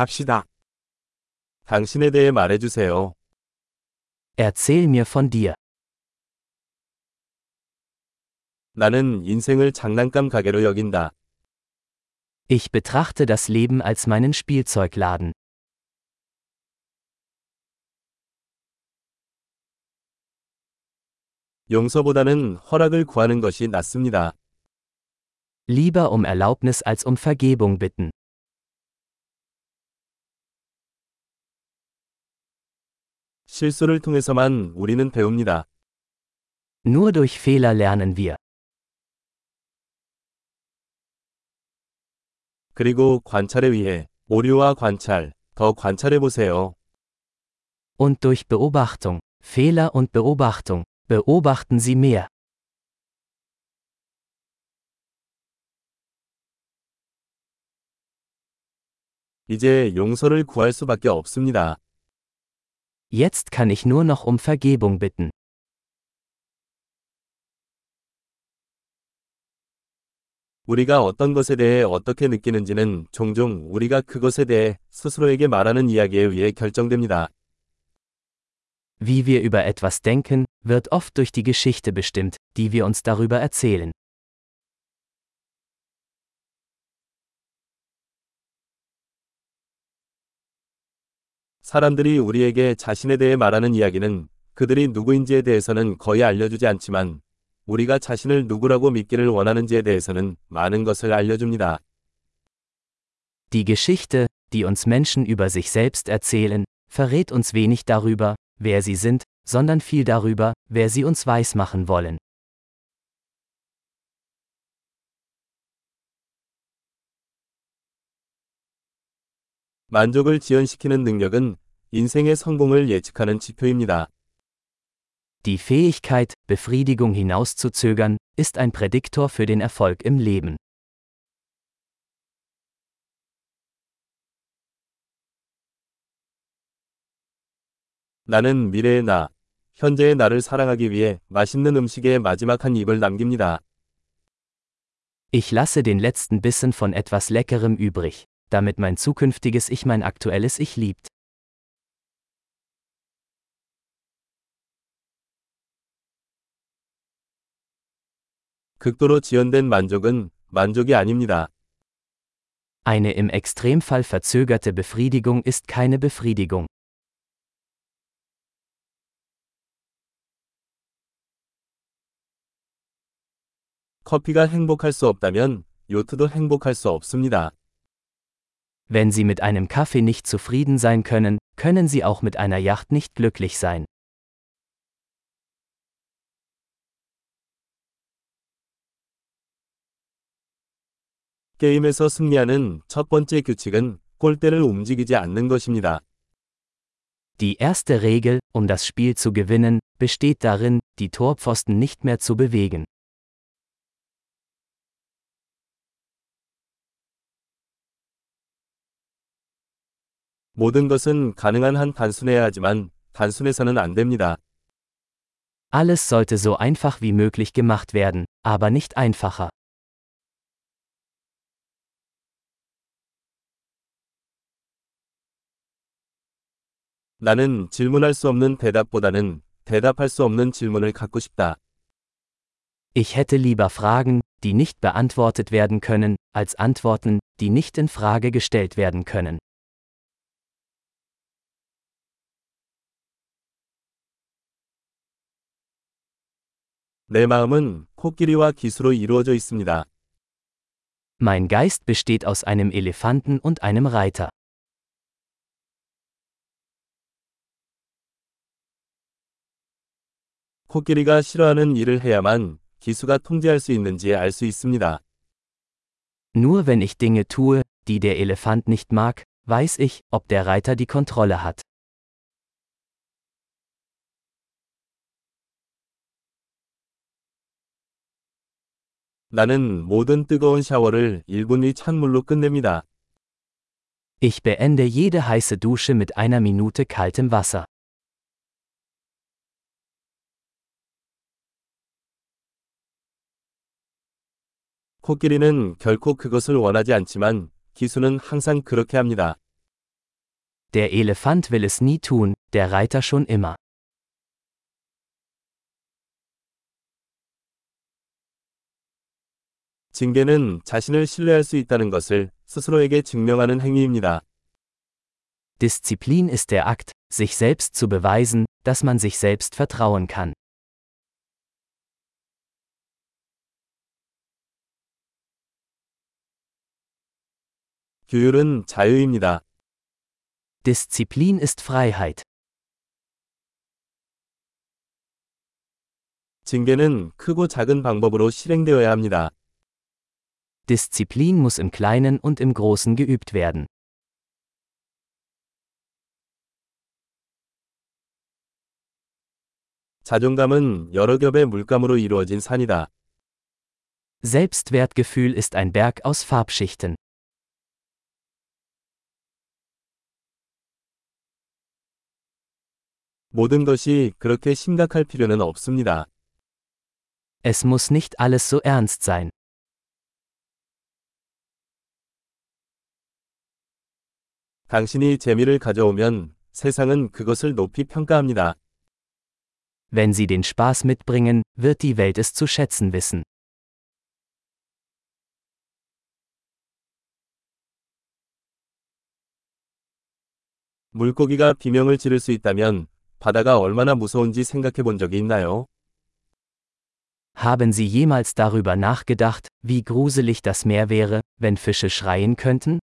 갑시다. 당신에 대해 말해주세요. Erzähl mir von dir. 나는 인생을 장난감 가게로 여긴다. Ich betrachte das Leben als meinen Spielzeugladen. 용서보다는 허락을 구하는 것이 낫습니다. Lieber um Erlaubnis als um Vergebung bitten. 실수를 통해서만 우리는 배웁니다. Nur durch Fehler lernen wir. 그리고 관찰에 의해 오류와 관찰, 더 관찰해 보세요. Und durch Beobachtung, Fehler und Beobachtung, beobachten Sie mehr. 이제 용서를 구할 수밖에 없습니다. Jetzt kann ich nur noch um Vergebung bitten. 우리가 어떤 것에 대해 어떻게 느끼는지는 종종 우리가 그것에 대해 스스로에게 말하는 이야기에 의해 결정됩니다. Wie wir über etwas denken, wird oft durch die Geschichte bestimmt, die wir uns darüber erzählen. 사람들이 우리에게 자신에 대해 말하는 이야기는 그들이 누구인지에 대해서는 거의 알려주지 않지만 우리가 자신을 누구라고 믿기를 원하는지에 대해서는 많은 것을 알려줍니다. Die Geschichte, die uns Menschen über sich selbst erzählen, verrät uns wenig darüber, wer sie sind, sondern viel darüber, wer sie uns weismachen wollen. 만족을 지연시키는 능력은 인생의 성공을 예측하는 지표입니다. Die Fähigkeit, Befriedigung hinauszuzögern, ist ein Prädiktor für den Erfolg im Leben. 나는 미래의 나, 현재의 나를 사랑하기 위해 맛있는 음식에 마지막 한 입을 남깁니다. Ich lasse den letzten Bissen von etwas Leckerem übrig, damit mein zukünftiges Ich mein aktuelles Ich liebt. 극도로 지연된 만족은 만족이 아닙니다. Eine im Extremfall verzögerte Befriedigung ist keine Befriedigung. 커피가 행복할 수 없다면 요트도 행복할 수 없습니다. Wenn Sie mit einem Kaffee nicht zufrieden sein können, können Sie auch mit einer Yacht nicht glücklich sein. 게임에서 승리하는 첫 번째 규칙은 골대를 움직이지 않는 것입니다. Die erste Regel, um das Spiel zu gewinnen, besteht darin, die Torpfosten nicht mehr zu bewegen. 모든 것은 가능한 한 단순해야 하지만 단순해서는 안 됩니다. Alles sollte so einfach wie möglich gemacht werden, aber nicht einfacher. 나는 질문할 수 없는 대답보다는 대답할 수 없는 질문을 갖고 싶다. Ich hätte lieber Fragen, die nicht beantwortet werden können, als Antworten, die nicht in Frage gestellt werden können. 내 마음은 코끼리와 기수로 이루어져 있습니다. Mein Geist besteht aus einem Elefanten und einem Reiter. 코끼리가 싫어하는 일을 해야만 기수가 통제할 수 있는지 알 수 있습니다. Nur wenn ich Dinge tue, die der Elefant nicht mag, weiß ich, ob der Reiter die Kontrolle hat. 나는 모든 뜨거운 샤워를 1분 이 찬물로 끝냅니다. Ich beende jede heiße Dusche mit einer Minute kaltem Wasser. 코끼리는 결코 그것을 원하지 않지만 기수는 항상 그렇게 합니다. Der Elefant will es nie tun, der Reiter schon immer. 징계는 자신을 신뢰할 수 있다는 것을 스스로에게 증명하는 행위입니다. Disziplin ist der Akt, sich selbst zu beweisen, dass man sich selbst vertrauen kann. 규율은 자유입니다. Disziplin ist Freiheit. 징계는 크고 작은 방법으로 실행되어야 합니다. Disziplin muss im Kleinen und im Großen geübt werden. 자존감은 여러 겹의 물감으로 이루어진 산이다. Selbstwertgefühl ist ein Berg aus Farbschichten. 모든 것이 그렇게 심각할 필요는 없습니다. Es muss nicht alles so ernst sein. 당신이 재미를 가져오면 세상은 그것을 높이 평가합니다. Wenn Sie den Spaß mitbringen, wird die Welt es zu schätzen wissen. 물고기가 비명을 지를 수 있다면 바다가 얼마나 무서운지 생각해 본 적이 있나요? Haben Sie jemals darüber nachgedacht, wie gruselig das Meer wäre, wenn Fische schreien könnten?